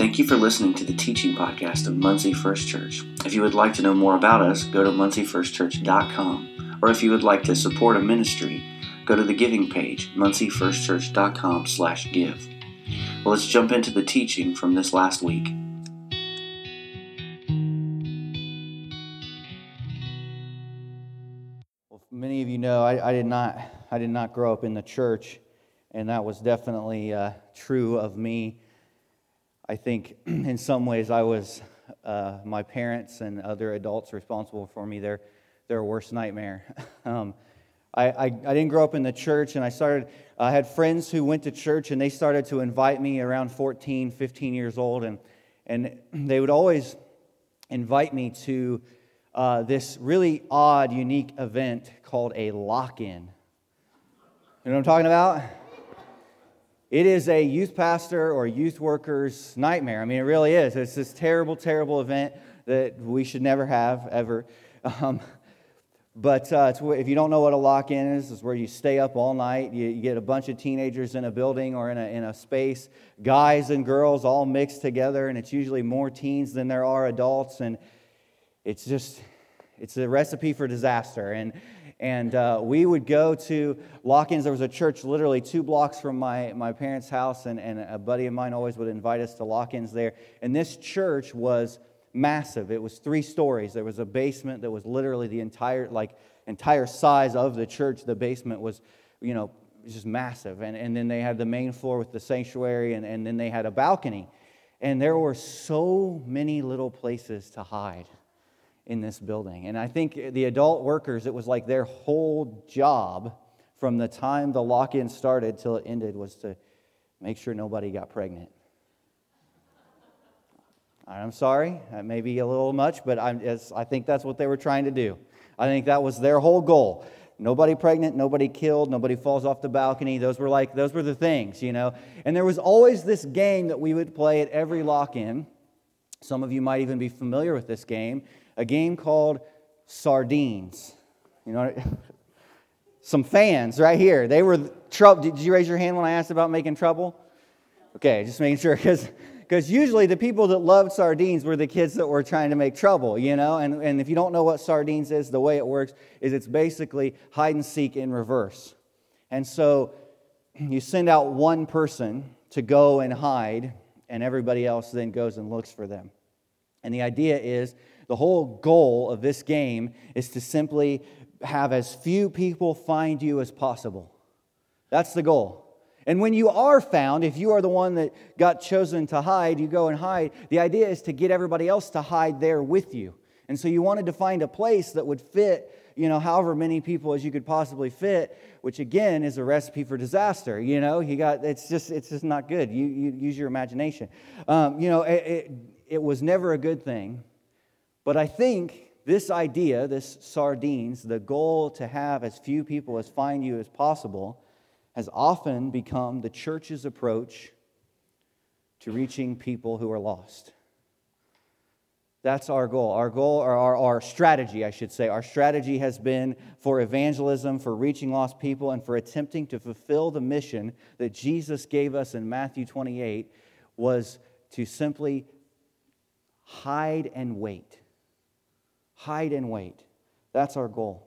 Thank you for listening to the teaching podcast of Muncie First Church. If you would like to know more about us, go to munciefirstchurch.com. Or if you would like to support a ministry, go to the giving page, munciefirstchurch.com slash give. Well, let's jump into the teaching from this last week. Well, many of you know I, I, did not I did not grow up in the church, and that was definitely uh, true of me. I think in some ways I was uh, my parents and other adults responsible for me their their worst nightmare. um, I, I, I, didn't grow up in the church, and I started. I had friends who went to church, and they started to invite me around 14, 15 years old, and and they would always invite me to uh, this really odd, unique event called a lock in. You know what I'm talking about? It is a youth pastor or youth worker's nightmare. I mean, it really is. It's this terrible, terrible event that we should never have, ever. Um, but uh, if you don't know what a lock in is, it's where you stay up all night. You, you, get a bunch of teenagers in a building or in a, in a space, guys and girls all mixed together, and it's usually more teens than there are adults. And it's just, it's a recipe for disaster. And, and uh, we would go to lock ins. There was a church literally two blocks from my, my parents' house, and, and a buddy of mine always would invite us to lock ins there. And this church was massive. It was three stories. There was a basement that was literally the entire, like, entire size of the church. The basement was, you know, just massive. And, and then they had the main floor with the sanctuary, and, and then they had a balcony. And there were so many little places to hide in this building. And I think the adult workers, it was like their whole job from the time the lock in started till it ended was to make sure nobody got pregnant. I'm sorry, that may be a little much, but I'm, I think that's what they were trying to do. I think that was their whole goal. Nobody pregnant, nobody killed, nobody falls off the balcony. Those were like, those were the things, you know. And there was always this game that we would play at every lock in. Some of you might even be familiar with this game a game called Sardines. You know, some fans right here. They were trouble. Did you raise your hand when I asked about making trouble? Okay, just making sure because because usually the people that loved sardines were the kids that were trying to make trouble, you know? And, and if you don't know what sardines is, the way it works is it's basically hide and seek in reverse. And so you send out one person to go and hide, and everybody else then goes and looks for them. And the idea is the whole goal of this game is to simply have as few people find you as possible. That's the goal. And when you are found, if you are the one that got chosen to hide, you go and hide. The idea is to get everybody else to hide there with you. And so you wanted to find a place that would fit, you know, however many people as you could possibly fit, which again is a recipe for disaster. You know, you got it's just it's just not good. You, you use your imagination. Um, you know, it, it, it was never a good thing. But I think this idea, this sardines, the goal to have as few people as find you as possible has often become the church's approach to reaching people who are lost. That's our goal. Our goal, or our, our strategy, I should say, our strategy has been for evangelism, for reaching lost people, and for attempting to fulfill the mission that Jesus gave us in Matthew 28 was to simply hide and wait. Hide and wait. That's our goal.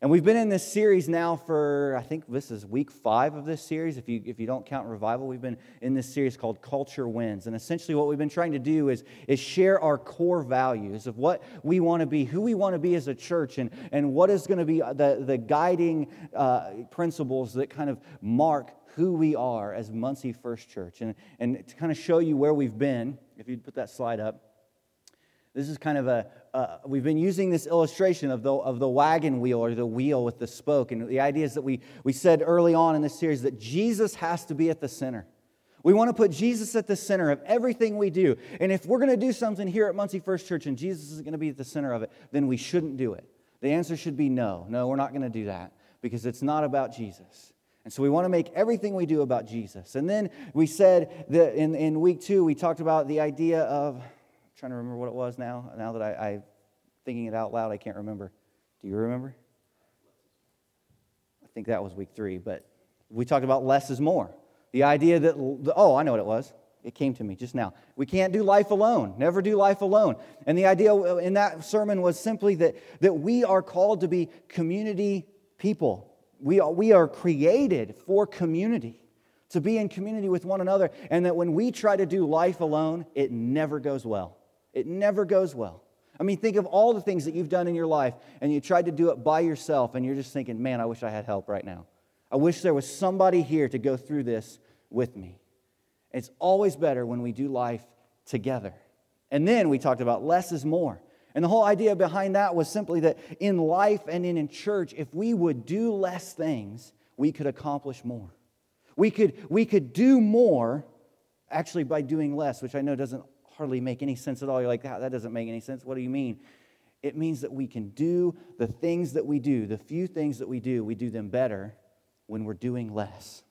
And we've been in this series now for, I think this is week five of this series. If you, if you don't count revival, we've been in this series called Culture Wins. And essentially, what we've been trying to do is, is share our core values of what we want to be, who we want to be as a church, and, and what is going to be the, the guiding uh, principles that kind of mark who we are as Muncie First Church. And, and to kind of show you where we've been, if you'd put that slide up. This is kind of a, uh, we've been using this illustration of the, of the wagon wheel or the wheel with the spoke. And the idea is that we, we said early on in this series that Jesus has to be at the center. We want to put Jesus at the center of everything we do. And if we're going to do something here at Muncie First Church and Jesus is going to be at the center of it, then we shouldn't do it. The answer should be no. No, we're not going to do that because it's not about Jesus. And so we want to make everything we do about Jesus. And then we said that in, in week two, we talked about the idea of trying to remember what it was now. Now that I, I thinking it out loud, I can't remember. Do you remember? I think that was week three, but we talked about less is more. The idea that, oh, I know what it was. It came to me just now. We can't do life alone. Never do life alone. And the idea uh, in that sermon was simply that, that we are called to be community people. We are, we are created for community, to be in community with one another. And that when we try to do life alone, it never goes well. It never goes well. I mean, think of all the things that you've done in your life and you tried to do it by yourself and you're just thinking, man, I wish I had help right now. I wish there was somebody here to go through this with me. It's always better when we do life together. And then we talked about less is more. And the whole idea behind that was simply that in life and in, in church, if we would do less things, we could accomplish more. We could, we could do more actually by doing less, which I know doesn't hardly make any sense at all. You're like, that, that doesn't make any sense. What do you mean? It means that we can do the things that we do, the few things that we do, we do them better when we're doing less.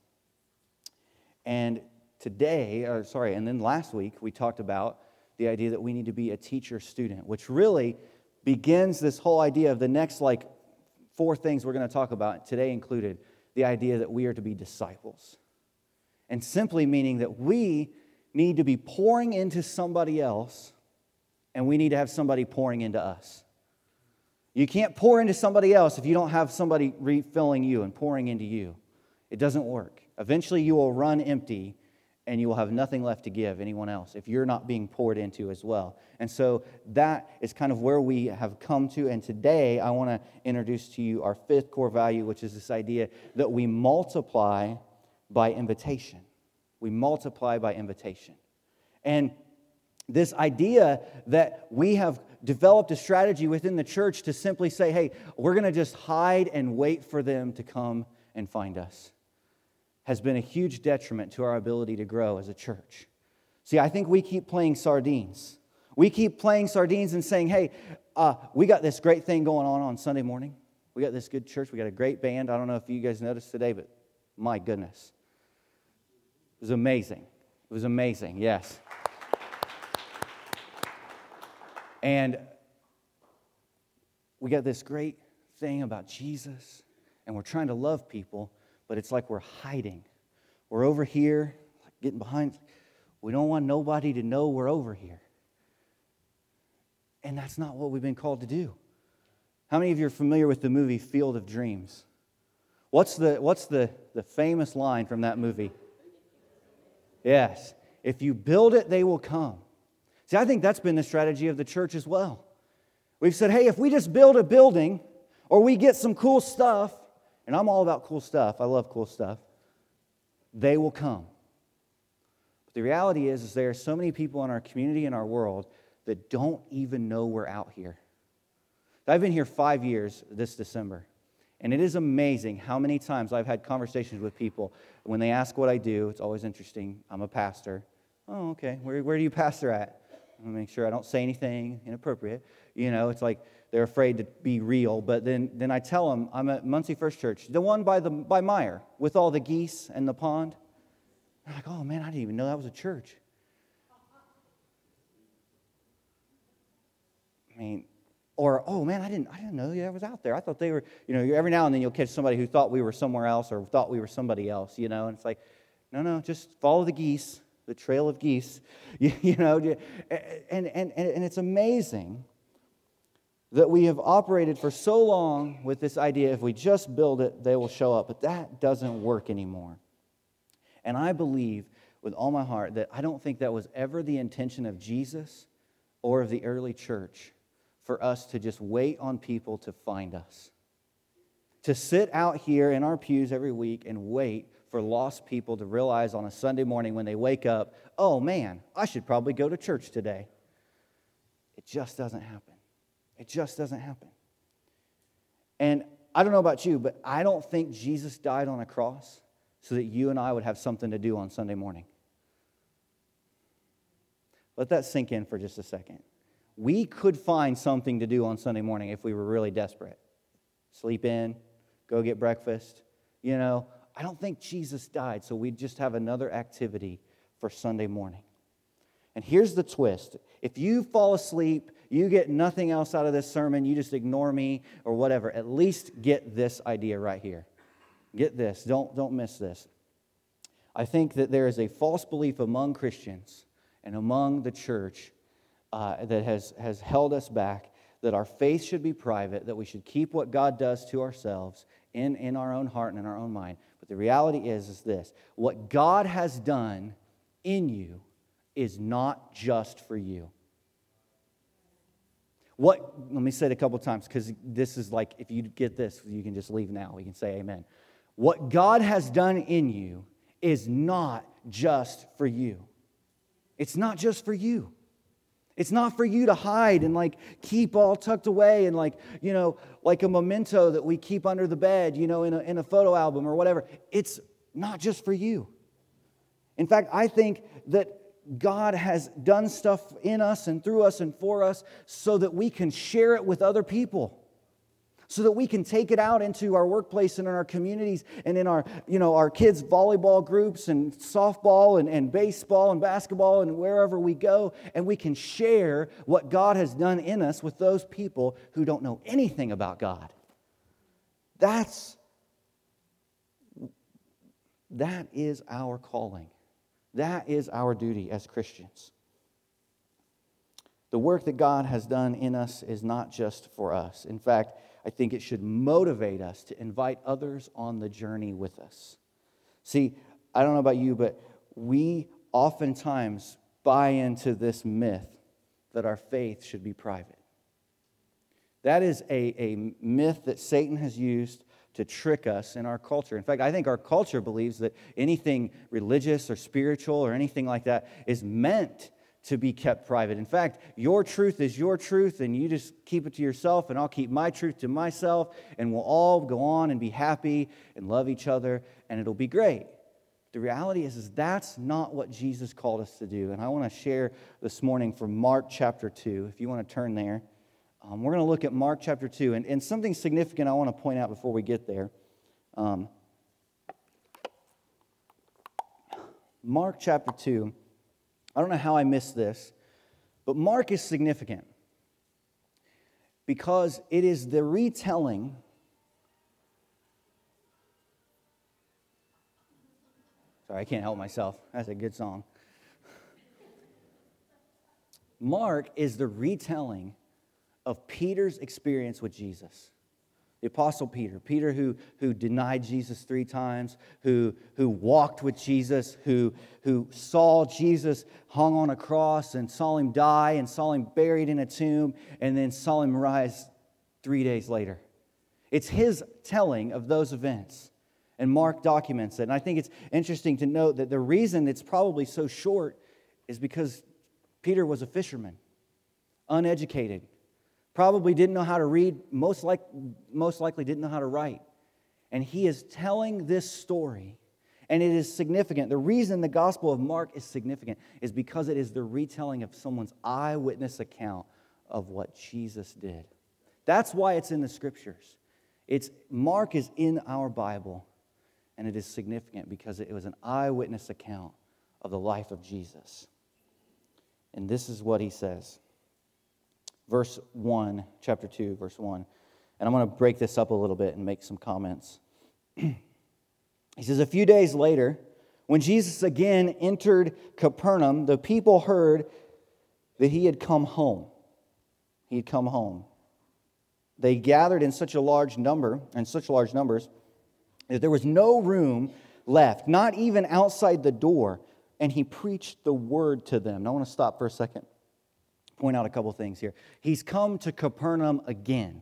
And today, or sorry, and then last week, we talked about the idea that we need to be a teacher student, which really begins this whole idea of the next like four things we're going to talk about, today included the idea that we are to be disciples. And simply meaning that we need to be pouring into somebody else and we need to have somebody pouring into us. You can't pour into somebody else if you don't have somebody refilling you and pouring into you. It doesn't work. Eventually, you will run empty and you will have nothing left to give anyone else if you're not being poured into as well. And so that is kind of where we have come to. And today I want to introduce to you our fifth core value, which is this idea that we multiply by invitation. We multiply by invitation. And this idea that we have developed a strategy within the church to simply say, hey, we're going to just hide and wait for them to come and find us has been a huge detriment to our ability to grow as a church. See, I think we keep playing sardines. We keep playing sardines and saying, hey, uh, we got this great thing going on on Sunday morning. We got this good church. We got a great band. I don't know if you guys noticed today, but my goodness. It was amazing. It was amazing, yes. and we got this great thing about Jesus, and we're trying to love people, but it's like we're hiding. We're over here, getting behind. We don't want nobody to know we're over here. And that's not what we've been called to do. How many of you are familiar with the movie Field of Dreams? What's the, what's the, the famous line from that movie? Yes. If you build it, they will come. See, I think that's been the strategy of the church as well. We've said, hey, if we just build a building or we get some cool stuff, and I'm all about cool stuff, I love cool stuff, they will come. But the reality is, is there are so many people in our community and our world that don't even know we're out here. I've been here five years this December, and it is amazing how many times I've had conversations with people. When they ask what I do, it's always interesting. I'm a pastor. Oh, okay. Where, where do you pastor at? I make sure I don't say anything inappropriate. You know, it's like they're afraid to be real. But then, then I tell them I'm at Muncie First Church, the one by, the, by Meijer with all the geese and the pond. They're like, oh man, I didn't even know that was a church. I mean, or oh man, I didn't, I didn't know that was out there. I thought they were, you know, every now and then you'll catch somebody who thought we were somewhere else or thought we were somebody else, you know, and it's like, no, no, just follow the geese, the trail of geese, you, you know, and, and, and it's amazing that we have operated for so long with this idea if we just build it, they will show up. But that doesn't work anymore. And I believe with all my heart that I don't think that was ever the intention of Jesus or of the early church for us to just wait on people to find us. To sit out here in our pews every week and wait for lost people to realize on a Sunday morning when they wake up, oh man, I should probably go to church today. It just doesn't happen. It just doesn't happen. And I don't know about you, but I don't think Jesus died on a cross so that you and I would have something to do on Sunday morning. Let that sink in for just a second. We could find something to do on Sunday morning if we were really desperate. Sleep in, go get breakfast. You know, I don't think Jesus died so we'd just have another activity for Sunday morning. And here's the twist if you fall asleep you get nothing else out of this sermon, you just ignore me or whatever, at least get this idea right here. Get this. Don't, don't miss this. I think that there is a false belief among Christians and among the church uh, that has, has held us back that our faith should be private, that we should keep what God does to ourselves in, in our own heart and in our own mind. But the reality is, is this what God has done in you is not just for you. What, let me say it a couple times because this is like, if you get this, you can just leave now. We can say amen. What God has done in you is not just for you. It's not just for you. It's not for you to hide and like keep all tucked away and like, you know, like a memento that we keep under the bed, you know, in a, in a photo album or whatever. It's not just for you. In fact, I think that God has done stuff in us and through us and for us so that we can share it with other people so that we can take it out into our workplace and in our communities and in our, you know, our kids' volleyball groups and softball and, and baseball and basketball and wherever we go, and we can share what God has done in us with those people who don't know anything about God. That's that is our calling. That is our duty as Christians. The work that God has done in us is not just for us. In fact, I think it should motivate us to invite others on the journey with us. See, I don't know about you, but we oftentimes buy into this myth that our faith should be private. That is a, a myth that Satan has used to trick us in our culture. In fact, I think our culture believes that anything religious or spiritual or anything like that is meant to be kept private. In fact, your truth is your truth, and you just keep it to yourself, and I'll keep my truth to myself, and we'll all go on and be happy and love each other, and it'll be great. The reality is, is that's not what Jesus called us to do. And I want to share this morning from Mark chapter 2. If you want to turn there, um, we're going to look at Mark chapter 2. And, and something significant I want to point out before we get there. Um, Mark chapter 2 I don't know how I missed this, but Mark is significant because it is the retelling Sorry, I can't help myself. That's a good song. Mark is the retelling of Peter's experience with Jesus the Apostle Peter, Peter who, who denied Jesus three times, who, who walked with Jesus, who, who saw Jesus hung on a cross and saw him die and saw him buried in a tomb and then saw him rise three days later. It's his telling of those events. And Mark documents it. And I think it's interesting to note that the reason it's probably so short is because Peter was a fisherman, uneducated, probably didn't know how to read, most, like, most likely didn't know how to write. And he is telling this story, and it is significant. The reason the Gospel of Mark is significant is because it is the retelling of someone's eyewitness account of what Jesus did. That's why it's in the scriptures. It's Mark is in our Bible, and it is significant because it was an eyewitness account of the life of Jesus. And this is what he says verse 1, chapter 2, verse 1. And I'm going to break this up a little bit and make some comments. he says, A few days later, when Jesus again entered Capernaum, the people heard that he had come home. He had come home. They gathered in such a large number, and such large numbers, that there was no room left, not even outside the door, and he preached the word to them. Now, I want to stop for a second point out a couple things here. He's come to Capernaum again.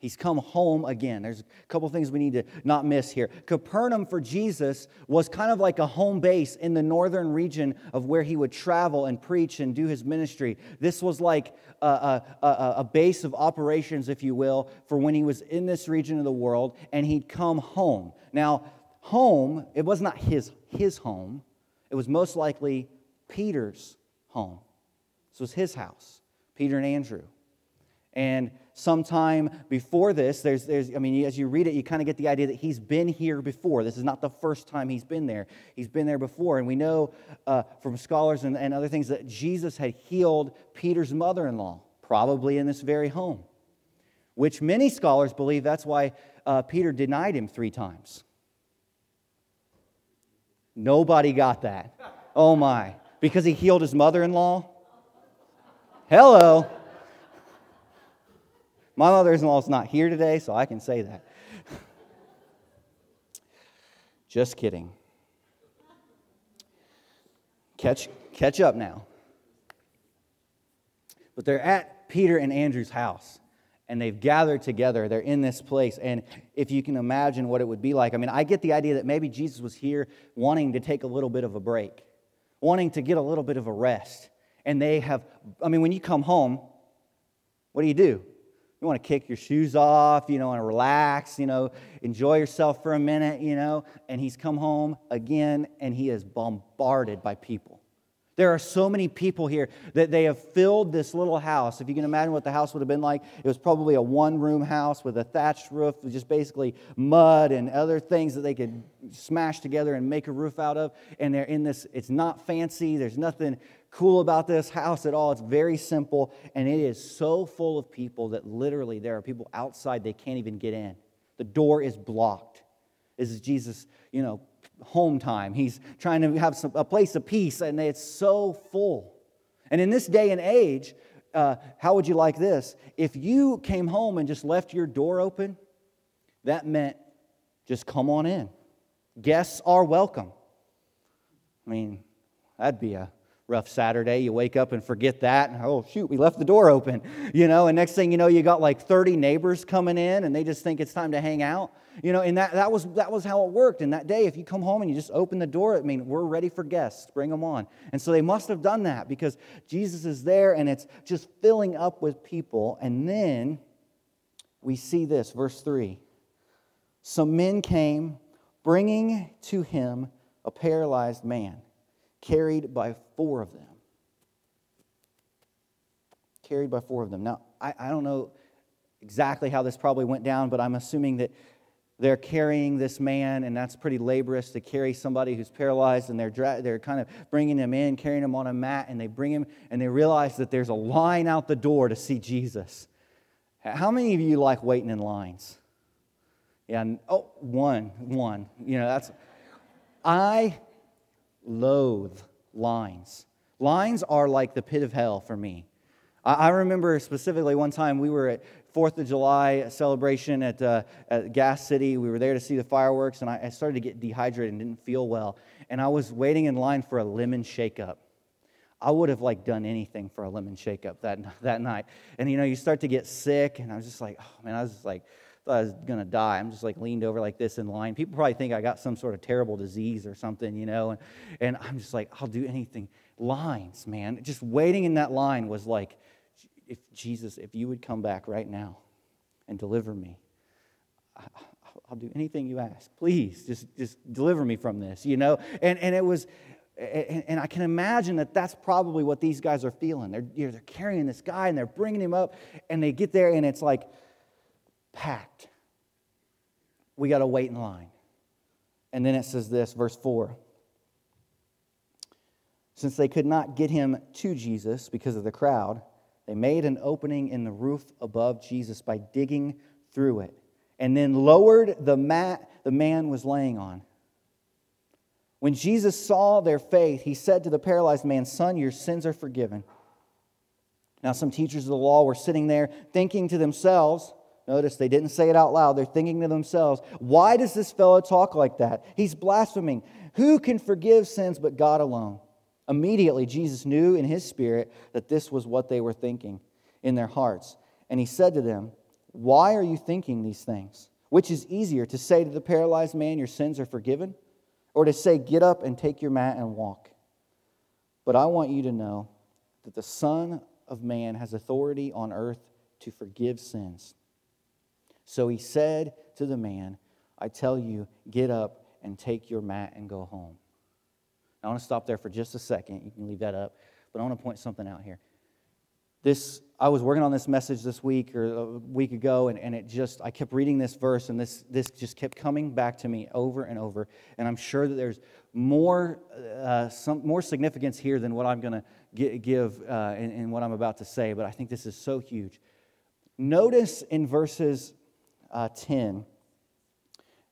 He's come home again. There's a couple things we need to not miss here. Capernaum for Jesus was kind of like a home base in the northern region of where he would travel and preach and do his ministry. This was like a, a, a, base of operations, if you will, for when he was in this region of the world and he'd come home. Now, home, it was not his, his home, it was most likely Peter's home. This was his house, Peter and Andrew. And sometime before this, there's, there's, I mean, as you read it, you kind of get the idea that he's been here before. This is not the first time he's been there. He's been there before. And we know uh, from scholars and, and other things that Jesus had healed Peter's mother in law, probably in this very home, which many scholars believe that's why uh, Peter denied him three times. Nobody got that. Oh my. Because he healed his mother in law? Hello. My mother in law is not here today, so I can say that. Just kidding. Catch, catch up now. But they're at Peter and Andrew's house and they've gathered together. They're in this place. And if you can imagine what it would be like, I mean, I get the idea that maybe Jesus was here wanting to take a little bit of a break, wanting to get a little bit of a rest. And they have, I mean, when you come home, what do you do? You want to kick your shoes off, you know, and relax, you know, enjoy yourself for a minute, you know. And he's come home again and he is bombarded by people. There are so many people here that they have filled this little house. If you can imagine what the house would have been like, it was probably a one room house with a thatched roof, just basically mud and other things that they could smash together and make a roof out of. And they're in this, it's not fancy, there's nothing cool about this house at all. It's very simple, and it is so full of people that literally there are people outside they can't even get in. The door is blocked. This is Jesus, you know, home time. He's trying to have some, a place of peace, and it's so full. And in this day and age, uh, how would you like this? If you came home and just left your door open, that meant just come on in. Guests are welcome. I mean, that'd be a rough Saturday. You wake up and forget that. And, oh, shoot, we left the door open. You know, and next thing you know, you got like 30 neighbors coming in and they just think it's time to hang out. You know, and that, that, was, that was how it worked. And that day, if you come home and you just open the door, I mean, we're ready for guests. Bring them on. And so they must have done that because Jesus is there and it's just filling up with people. And then we see this, verse 3. Some men came bringing to him a paralyzed man carried by four of them. Carried by four of them. Now, I, I don't know exactly how this probably went down, but I'm assuming that they're carrying this man, and that's pretty laborious to carry somebody who's paralyzed, and they're, dra- they're kind of bringing him in, carrying him on a mat, and they bring him, and they realize that there's a line out the door to see Jesus. How many of you like waiting in lines? Yeah, oh, one, one. You know, that's, I loathe lines. Lines are like the pit of hell for me. I remember specifically one time we were at Fourth of July celebration at, uh, at Gas City. We were there to see the fireworks, and I, I started to get dehydrated and didn't feel well. And I was waiting in line for a lemon shake-up. I would have like done anything for a lemon shake-up that, that night. And you know, you start to get sick, and I was just like, oh man, I was just like, thought I was gonna die. I'm just like leaned over like this in line. People probably think I got some sort of terrible disease or something, you know. And, and I'm just like, I'll do anything. Lines, man. Just waiting in that line was like, if Jesus, if you would come back right now and deliver me, I'll do anything you ask. Please, just, just deliver me from this, you know? And, and it was, and, and I can imagine that that's probably what these guys are feeling. They're, you know, they're carrying this guy and they're bringing him up, and they get there and it's like packed. We got to wait in line. And then it says this, verse 4. Since they could not get him to Jesus because of the crowd, they made an opening in the roof above Jesus by digging through it and then lowered the mat the man was laying on. When Jesus saw their faith, he said to the paralyzed man, Son, your sins are forgiven. Now, some teachers of the law were sitting there thinking to themselves, Notice they didn't say it out loud. They're thinking to themselves, why does this fellow talk like that? He's blaspheming. Who can forgive sins but God alone? Immediately, Jesus knew in his spirit that this was what they were thinking in their hearts. And he said to them, Why are you thinking these things? Which is easier, to say to the paralyzed man, Your sins are forgiven, or to say, Get up and take your mat and walk? But I want you to know that the Son of Man has authority on earth to forgive sins. So he said to the man, I tell you, get up and take your mat and go home. I want to stop there for just a second. You can leave that up. But I want to point something out here. This, I was working on this message this week or a week ago, and, and it just, I kept reading this verse, and this, this just kept coming back to me over and over. And I'm sure that there's more, uh, some, more significance here than what I'm going to give uh, in, in what I'm about to say, but I think this is so huge. Notice in verses uh, 10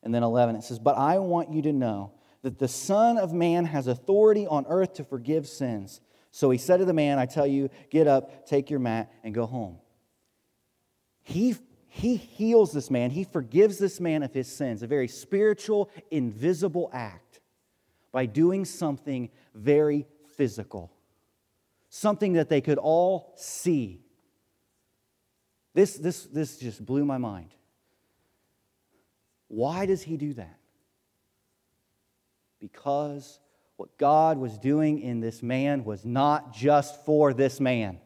and then 11, it says, But I want you to know that the Son of Man has authority on earth to forgive sins. So he said to the man, I tell you, get up, take your mat, and go home. He, he heals this man, he forgives this man of his sins, a very spiritual, invisible act, by doing something very physical, something that they could all see. This, this, this just blew my mind. Why does he do that? Because what God was doing in this man was not just for this man,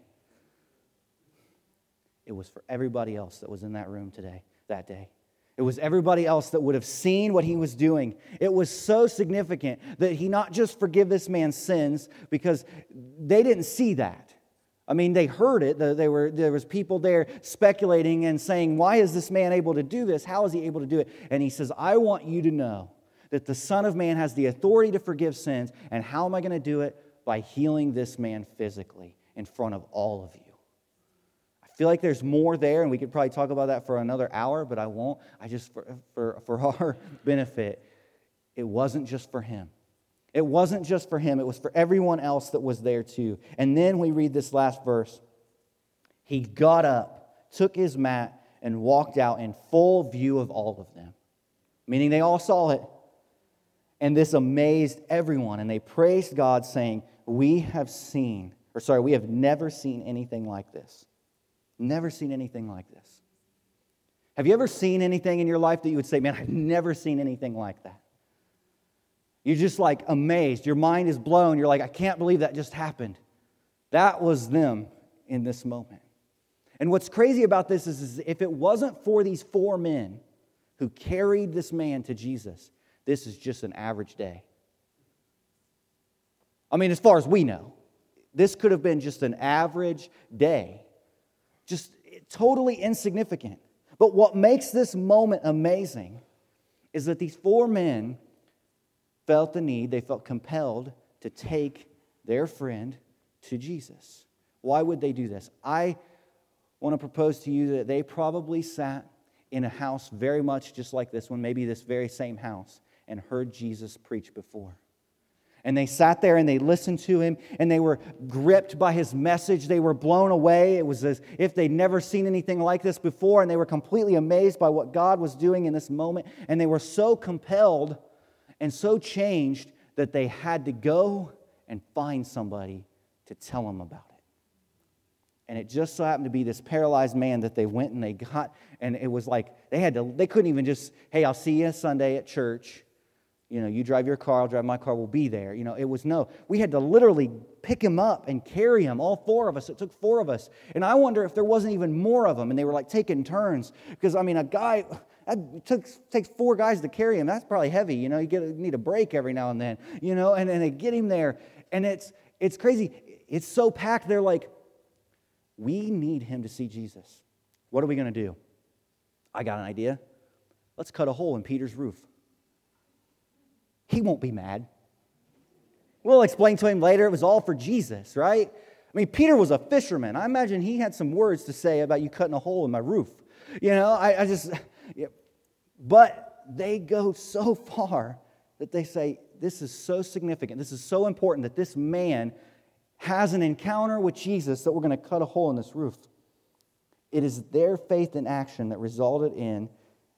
it was for everybody else that was in that room today, that day. It was everybody else that would have seen what he was doing. It was so significant that he not just forgive this man's sins because they didn't see that. I mean, they heard it. They were, there was people there speculating and saying, why is this man able to do this? How is he able to do it? And he says, I want you to know that the Son of Man has the authority to forgive sins. And how am I going to do it? By healing this man physically in front of all of you. I feel like there's more there, and we could probably talk about that for another hour, but I won't. I just, for, for, for our benefit, it wasn't just for him. It wasn't just for him, it was for everyone else that was there too. And then we read this last verse. He got up, took his mat, and walked out in full view of all of them, meaning they all saw it. And this amazed everyone. And they praised God, saying, We have seen, or sorry, we have never seen anything like this. Never seen anything like this. Have you ever seen anything in your life that you would say, Man, I've never seen anything like that? You're just like amazed. Your mind is blown. You're like, I can't believe that just happened. That was them in this moment. And what's crazy about this is, is if it wasn't for these four men who carried this man to Jesus, this is just an average day. I mean, as far as we know, this could have been just an average day, just totally insignificant. But what makes this moment amazing is that these four men felt the need, they felt compelled to take their friend to Jesus. Why would they do this? I want to propose to you that they probably sat in a house very much just like this one, maybe this very same house, and heard Jesus preach before. And they sat there and they listened to him and they were gripped by his message. They were blown away. It was as if they'd never seen anything like this before and they were completely amazed by what God was doing in this moment. And they were so compelled and so changed that they had to go and find somebody to tell them about it. And it just so happened to be this paralyzed man that they went and they got, and it was like they had to, they couldn't even just, hey, I'll see you Sunday at church. You know, you drive your car, I'll drive my car, we'll be there. You know, it was no. We had to literally pick him up and carry him, all four of us. It took four of us. And I wonder if there wasn't even more of them and they were like taking turns. Because, I mean, a guy, it took, takes four guys to carry him. That's probably heavy. You know, you, get, need a break every now and then, you know, and, and they get him there. And it's, it's crazy. It's so packed. They're like, we need him to see Jesus. What are we going to do? I got an idea. Let's cut a hole in Peter's roof. He won't be mad. We'll explain to him later it was all for Jesus, right? I mean, Peter was a fisherman. I imagine he had some words to say about you cutting a hole in my roof. You know, I, I just, but they go so far that they say, This is so significant. This is so important that this man has an encounter with Jesus that we're going to cut a hole in this roof. It is their faith in action that resulted in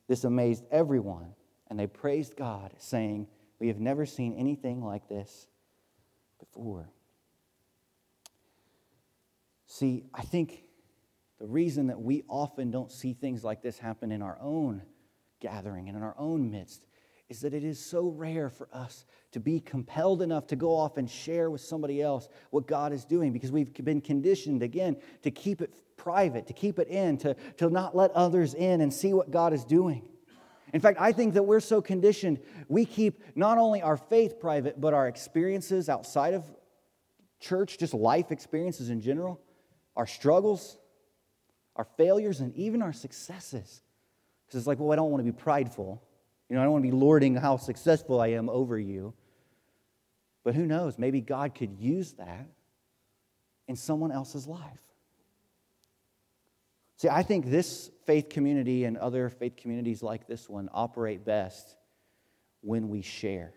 this amazed everyone. And they praised God, saying, We have never seen anything like this before. See, I think the reason that we often don't see things like this happen in our own gathering and in our own midst is that it is so rare for us to be compelled enough to go off and share with somebody else what God is doing because we've been conditioned, again, to keep it private, to keep it in, to, to not let others in and see what God is doing. In fact, I think that we're so conditioned, we keep not only our faith private, but our experiences outside of church, just life experiences in general, our struggles, our failures, and even our successes. Because it's like, well, I don't want to be prideful. You know, I don't want to be lording how successful I am over you. But who knows? Maybe God could use that in someone else's life. See, I think this faith community and other faith communities like this one operate best when we share.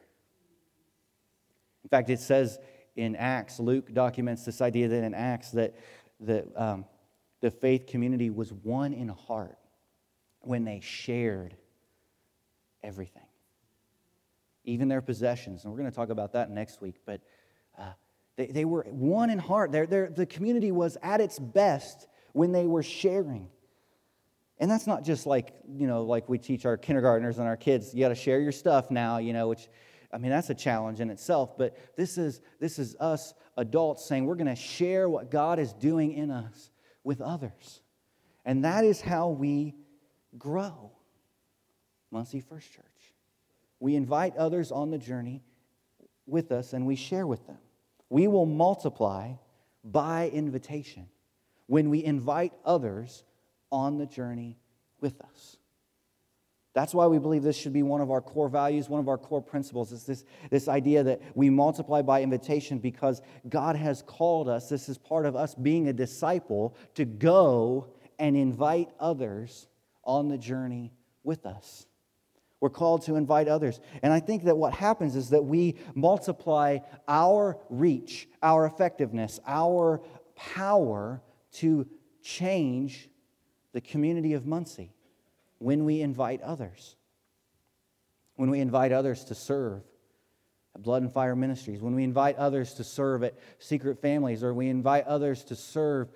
In fact, it says in Acts, Luke documents this idea that in Acts that the, um, the faith community was one in heart when they shared everything, even their possessions. And we're going to talk about that next week. But uh, they, they were one in heart. They're, they're, the community was at its best when they were sharing. And that's not just like, you know, like we teach our kindergartners and our kids, you got to share your stuff now, you know, which, I mean, that's a challenge in itself. But this is, this is us adults saying we're going to share what God is doing in us with others. And that is how we grow. Muncie First Church. We invite others on the journey with us and we share with them. We will multiply by invitation when we invite others on the journey with us. That's why we believe this should be one of our core values, one of our core principles. Is this, this idea that we multiply by invitation because God has called us. This is part of us being a disciple to go and invite others on the journey with us. We're called to invite others. And I think that what happens is that we multiply our reach, our effectiveness, our power to change the community of Muncie when we invite others. When we invite others to serve at Blood and Fire Ministries, when we invite others to serve at Secret Families, or we invite others to serve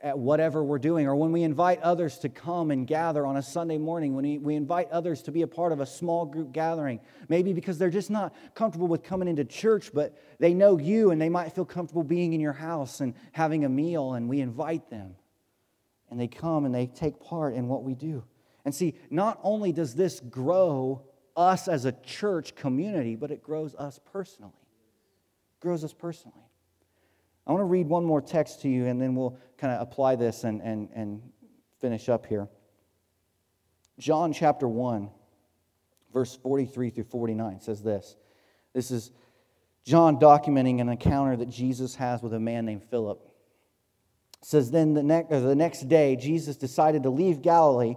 at whatever we're doing, or when we invite others to come and gather on a Sunday morning, when we, invite others to be a part of a small group gathering, maybe because they're just not comfortable with coming into church, but they know you and they might feel comfortable being in your house and having a meal, and we invite them. And they come and they take part in what we do. And see, not only does this grow us as a church community, but it grows us personally. It grows us personally. I want to read one more text to you, and then we'll kind of apply this and, and, and finish up here. John chapter 1, verse 43 through 49 says this. This is John documenting an encounter that Jesus has with a man named Philip. It says, Then the, ne- the next day, Jesus decided to leave Galilee.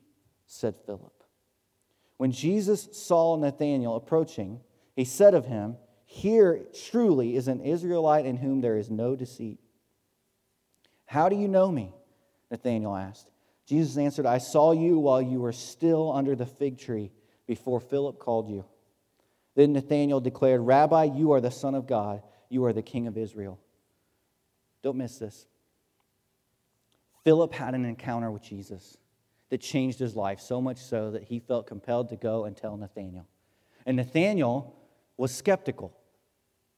said Philip. When Jesus saw Nathanael approaching, he said of him, here truly is an Israelite in whom there is no deceit. How do you know me? Nathanael asked. Jesus answered, I saw you while you were still under the fig tree before Philip called you. Then Nathanael declared, Rabbi, you are the Son of God. You are the King of Israel. Don't miss this. Philip had an encounter with Jesus that changed his life so much so that he felt compelled to go and tell Nathanael. And Nathanael was skeptical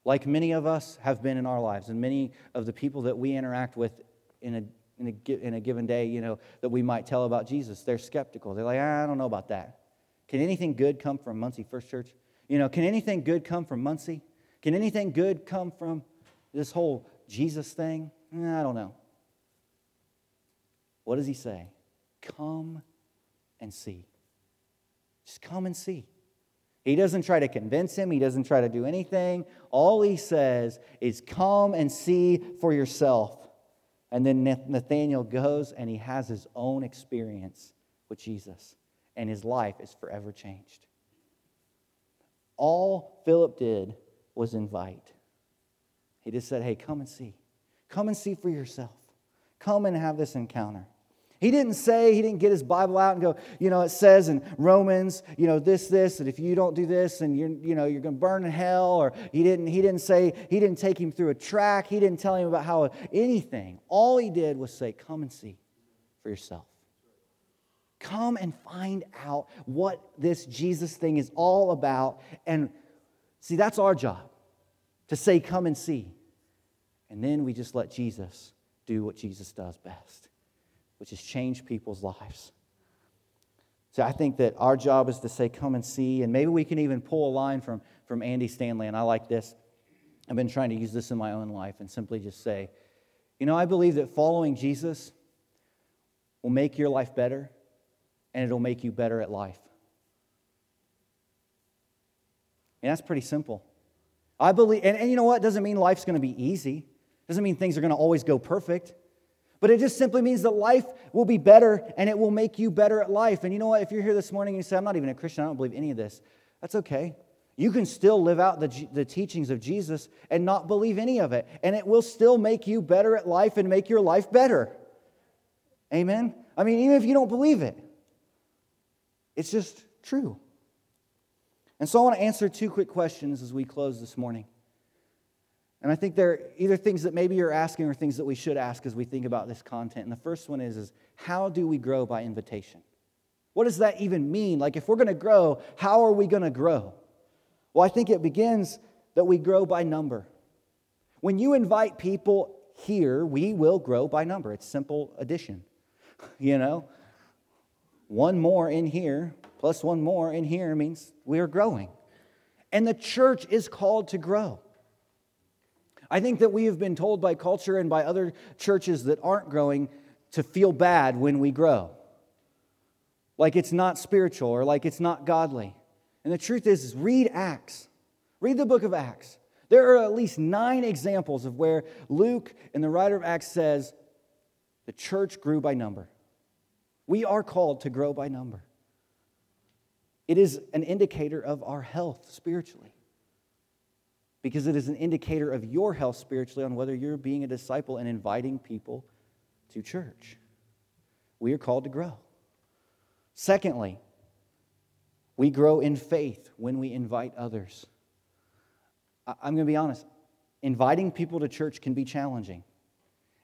like many of us have been in our lives, and many of the people that we interact with in a, in a, in a given day, you know, that we might tell about Jesus, they're skeptical. They're like, ah, I don't know about that. Can anything good come from Muncie First Church? You know, can anything good come from Muncie? Can anything good come from this whole Jesus thing? I don't know. What does he say? Come and see. Just come and see. He doesn't try to convince him, he doesn't try to do anything. All he says is, Come and see for yourself. And then Nathanael goes and he has his own experience with Jesus, and his life is forever changed. All Philip did was invite. He just said, Hey, come and see. Come and see for yourself. Come and have this encounter. He didn't say, he didn't get his Bible out and go, you know, it says in Romans, you know, this, this, that if you don't do this and you're, you know, you're going to burn in hell. Or he didn't, he didn't say, he didn't take him through a track. He didn't tell him about how anything. All he did was say, come and see for yourself. Come and find out what this Jesus thing is all about. And see, that's our job to say, come and see. And then we just let Jesus do what Jesus does best which has changed people's lives. So I think that our job is to say, come and see. And maybe we can even pull a line from, from Andy Stanley, and I like this. I've been trying to use this in my own life and simply just say, you know, I believe that following Jesus will make your life better and it'll make you better at life. And that's pretty simple. I believe, and, and you know what? It doesn't mean life's going to be easy. Doesn't mean things are going to always go perfect. But it just simply means that life will be better and it will make you better at life. And you know what? If you're here this morning and you say, I'm not even a Christian, I don't believe any of this, that's okay. You can still live out the, the teachings of Jesus and not believe any of it. And it will still make you better at life and make your life better. Amen? I mean, even if you don't believe it, it's just true. And so I want to answer two quick questions as we close this morning. And I think they're either things that maybe you're asking or things that we should ask as we think about this content. And the first one is, is how do we grow by invitation? What does that even mean? Like, if we're going to grow, how are we going to grow? Well, I think it begins that we grow by number. When you invite people here, we will grow by number. It's simple addition. You know, one more in here plus one more in here means we are growing. And the church is called to grow. I think that we have been told by culture and by other churches that aren't growing to feel bad when we grow. Like it's not spiritual or like it's not godly. And the truth is, is read Acts. Read the book of Acts. There are at least nine examples of where Luke and the writer of Acts says the church grew by number. We are called to grow by number. It is an indicator of our health spiritually because it is an indicator of your health spiritually on whether you're being a disciple and inviting people to church. We are called to grow. Secondly, we grow in faith when we invite others. I'm going to be honest, inviting people to church can be challenging,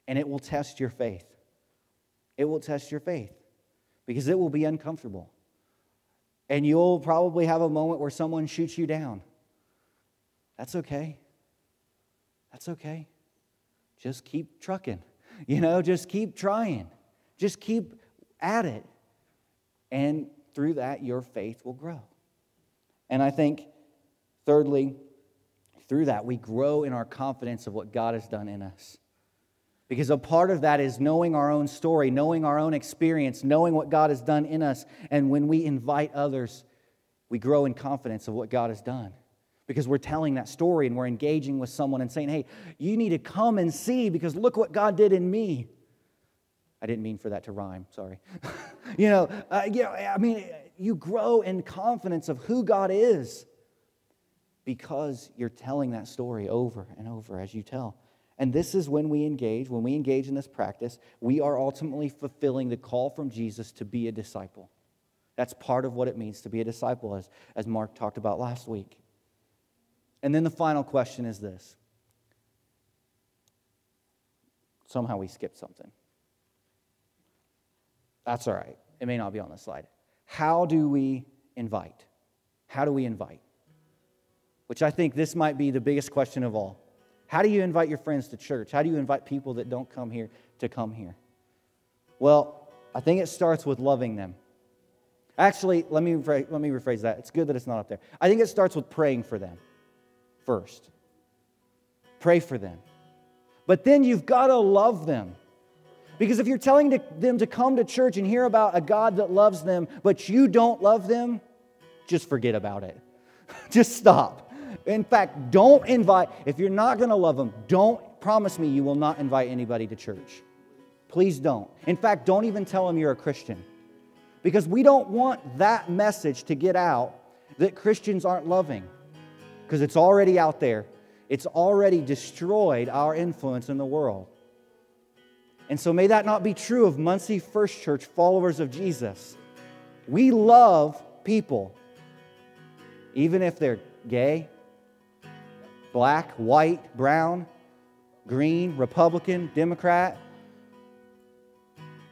and it will test your faith. It will test your faith because it will be uncomfortable. And you'll probably have a moment where someone shoots you down. That's okay. That's okay. Just keep trucking. You know, just keep trying. Just keep at it. And through that, your faith will grow. And I think, thirdly, through that, we grow in our confidence of what God has done in us. Because a part of that is knowing our own story, knowing our own experience, knowing what God has done in us. And when we invite others, we grow in confidence of what God has done because we're telling that story and we're engaging with someone and saying, hey, you need to come and see because look what God did in me. I didn't mean for that to rhyme, sorry. you know, uh, you know, I mean, you grow in confidence of who God is because you're telling that story over and over as you tell. And this is when we engage, when we engage in this practice, we are ultimately fulfilling the call from Jesus to be a disciple. That's part of what it means to be a disciple, as, as Mark talked about last week. And then the final question is this. Somehow we skipped something. That's all right. It may not be on the slide. How do we invite? How do we invite? Which I think this might be the biggest question of all. How do you invite your friends to church? How do you invite people that don't come here to come here? Well, I think it starts with loving them. Actually, let me, let me rephrase that. It's good that it's not up there. I think it starts with praying for them first. Pray for them. But then you've got to love them. Because if you're telling them to come to church and hear about a God that loves them, but you don't love them, just forget about it. just stop. In fact, don't invite, if you're not going to love them, don't promise me you will not invite anybody to church. Please don't. In fact, don't even tell them you're a Christian. Because we don't want that message to get out that Christians aren't loving because it's already out there. It's already destroyed our influence in the world. And so may that not be true of Muncie First Church followers of Jesus. We love people, even if they're gay, black, white, brown, green, Republican, Democrat.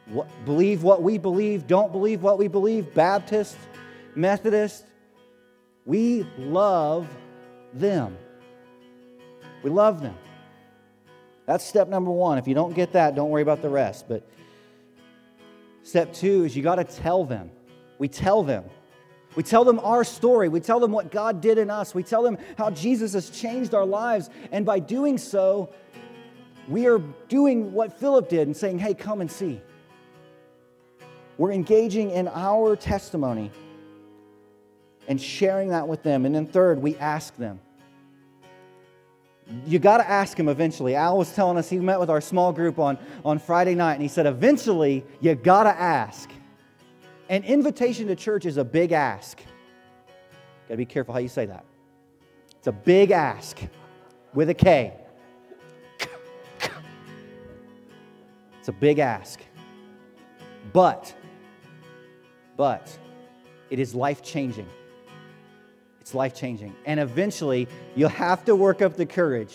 What, believe what we believe, don't believe what we believe, Baptist, Methodist. We love them. We love them. That's step number one. If you don't get that, don't worry about the rest. But step two is you got to tell them. We tell them. We tell them our story. We tell them what God did in us. We tell them how Jesus has changed our lives. And by doing so, we are doing what Philip did and saying, hey, come and see. We're engaging in our testimony and sharing that with them. And then, third, we ask them. You got to ask him eventually. Al was telling us he met with our small group on, on Friday night, and he said, eventually, you got to ask. An invitation to church is a big ask. Got to be careful how you say that. It's a big ask with a K. It's a big ask. But, but, it is life changing. It's life changing. And eventually, you'll have to work up the courage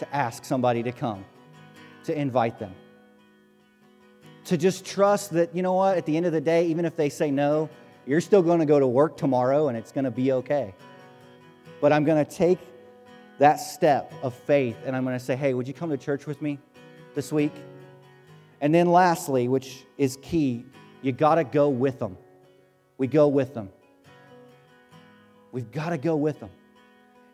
to ask somebody to come, to invite them. To just trust that, you know what, at the end of the day, even if they say no, you're still going to go to work tomorrow and it's going to be okay. But I'm going to take that step of faith and I'm going to say, hey, would you come to church with me this week? And then, lastly, which is key, you got to go with them. We go with them. We've got to go with them.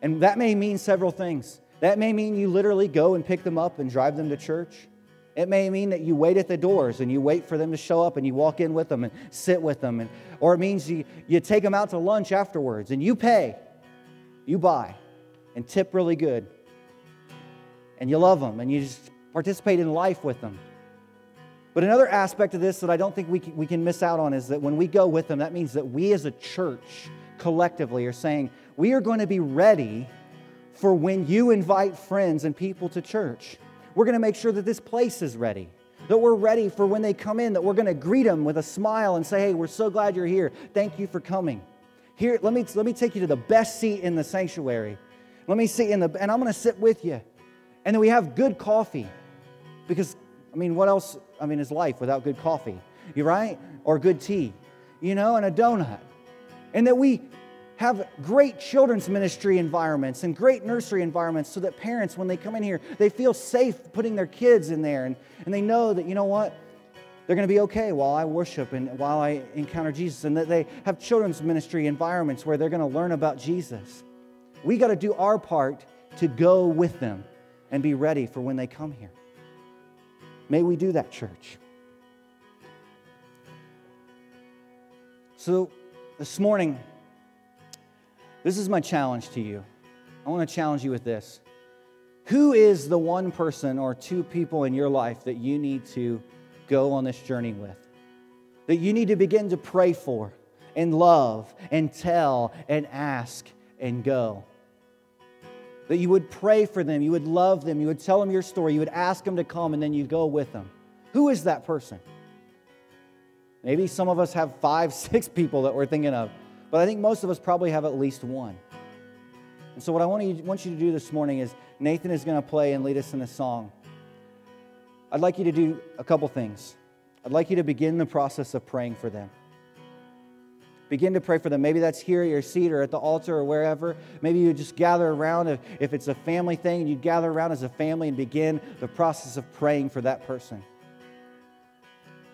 And that may mean several things. That may mean you literally go and pick them up and drive them to church. It may mean that you wait at the doors and you wait for them to show up and you walk in with them and sit with them. And, or it means you, you take them out to lunch afterwards and you pay, you buy, and tip really good. And you love them and you just participate in life with them. But another aspect of this that I don't think we can, we can miss out on is that when we go with them, that means that we as a church collectively are saying, we are going to be ready for when you invite friends and people to church. We're going to make sure that this place is ready, that we're ready for when they come in, that we're going to greet them with a smile and say, hey, we're so glad you're here. Thank you for coming. Here, let me, let me take you to the best seat in the sanctuary. Let me sit in the, and I'm going to sit with you. And then we have good coffee because, I mean, what else, I mean, is life without good coffee? You right? Or good tea, you know, and a donut. And that we have great children's ministry environments and great nursery environments so that parents, when they come in here, they feel safe putting their kids in there and, and they know that, you know what? They're going to be okay while I worship and while I encounter Jesus, and that they have children's ministry environments where they're going to learn about Jesus. We got to do our part to go with them and be ready for when they come here. May we do that, church. So, this morning, this is my challenge to you. I want to challenge you with this. Who is the one person or two people in your life that you need to go on this journey with? That you need to begin to pray for and love and tell and ask and go? That you would pray for them, you would love them, you would tell them your story, you would ask them to come, and then you'd go with them. Who is that person? Maybe some of us have five, six people that we're thinking of. But I think most of us probably have at least one. And so, what I want you, want you to do this morning is Nathan is going to play and lead us in a song. I'd like you to do a couple things. I'd like you to begin the process of praying for them. Begin to pray for them. Maybe that's here at your seat or at the altar or wherever. Maybe you just gather around. If, if it's a family thing, and you gather around as a family and begin the process of praying for that person.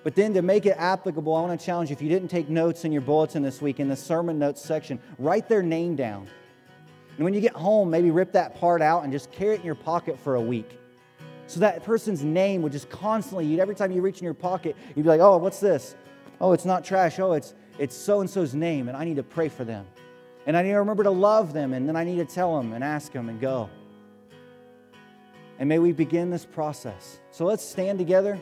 But then to make it applicable, I want to challenge you if you didn't take notes in your bulletin this week in the sermon notes section, write their name down. And when you get home, maybe rip that part out and just carry it in your pocket for a week. So that person's name would just constantly, every time you reach in your pocket, you'd be like, oh, what's this? Oh, it's not trash. Oh, it's it's so and so's name, and I need to pray for them. And I need to remember to love them, and then I need to tell them and ask them and go. And may we begin this process. So let's stand together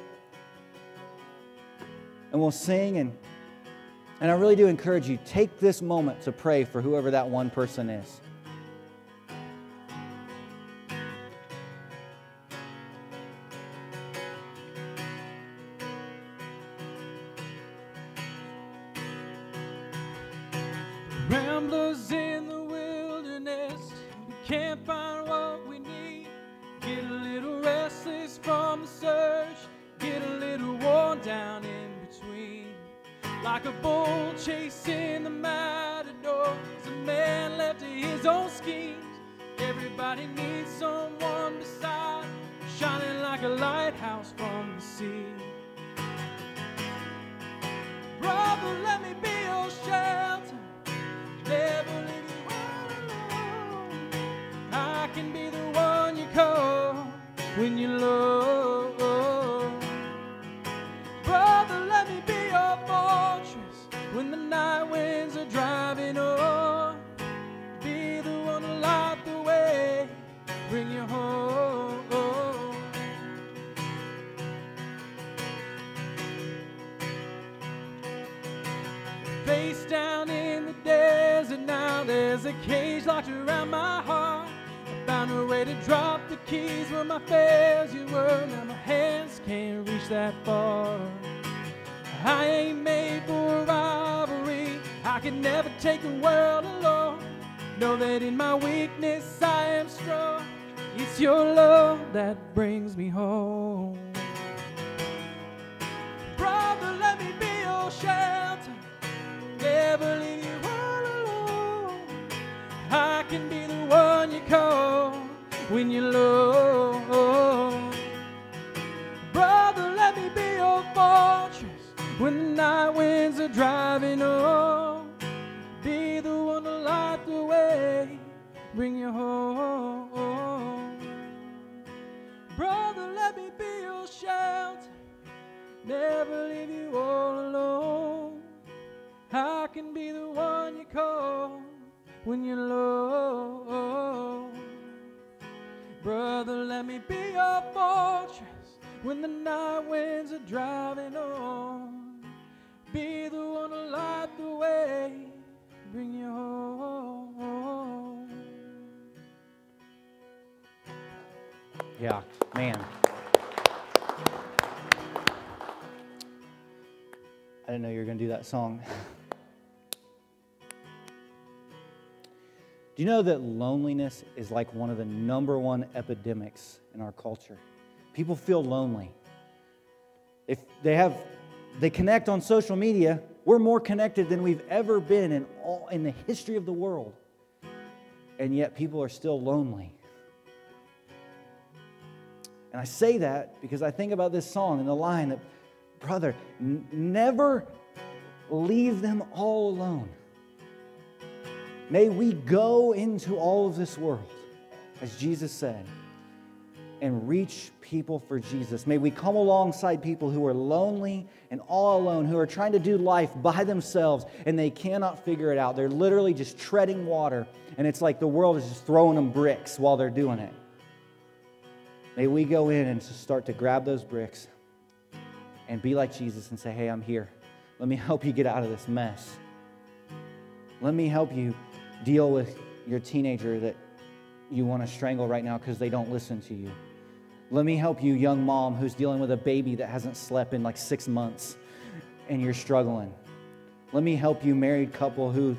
and we'll sing. And, and I really do encourage you take this moment to pray for whoever that one person is. Face down in the desert. Now there's a cage locked around my heart. I found a way to drop the keys where my failures were. Now my hands can't reach that far. I ain't made for robbery. I can never take the world alone. Know that in my weakness I am strong. It's your love that brings me home. Brother, let me be your shelter. When you're low. Brother, let me be your fortress when the night winds are driving on. Be the one to light the way, bring you home. Brother, let me be your shelter, never leave you all alone. I can be the one you call when you're low. Brother, let me be your fortress when the night winds are driving on. Be the one to light the way, bring you home. Yeah, man. I didn't know you were going to do that song. Do you know that loneliness is like one of the number one epidemics in our culture? People feel lonely. If they have they connect on social media, we're more connected than we've ever been in all in the history of the world. And yet people are still lonely. And I say that because I think about this song and the line that, brother, n- never leave them all alone. May we go into all of this world, as Jesus said, and reach people for Jesus. May we come alongside people who are lonely and all alone, who are trying to do life by themselves and they cannot figure it out. They're literally just treading water, and it's like the world is just throwing them bricks while they're doing it. May we go in and start to grab those bricks and be like Jesus and say, Hey, I'm here. Let me help you get out of this mess. Let me help you deal with your teenager that you want to strangle right now because they don't listen to you. Let me help you, young mom who's dealing with a baby that hasn't slept in like six months and you're struggling. Let me help you, married couple who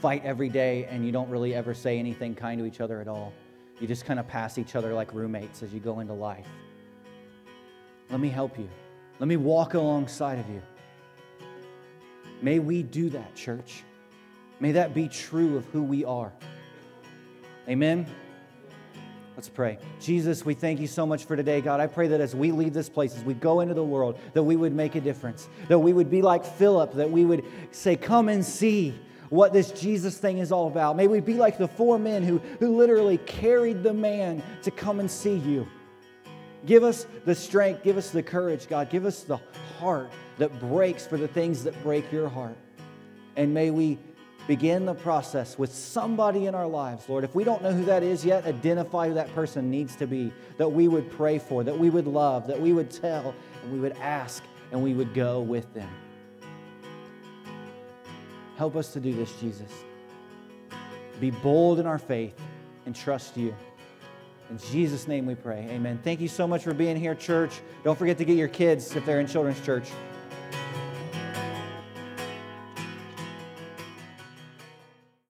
fight every day and you don't really ever say anything kind to each other at all. You just kind of pass each other like roommates as you go into life. Let me help you. Let me walk alongside of you. May we do that, church. May that be true of who we are. Amen. Let's pray. Jesus, we thank you so much for today, God. I pray that as we leave this place, as we go into the world, that we would make a difference, that we would be like Philip, that we would say, Come and see what this Jesus thing is all about. May we be like the four men who, who literally carried the man to come and see you. Give us the strength, give us the courage, God. Give us the heart that breaks for the things that break your heart. And may we begin the process with somebody in our lives, Lord. If we don't know who that is yet, identify who that person needs to be, that we would pray for, that we would love, that we would tell, and we would ask, and we would go with them. Help us to do this, Jesus. Be bold in our faith and trust you. In Jesus' name we pray. Amen. Thank you so much for being here, church. Don't forget to get your kids if they're in children's church.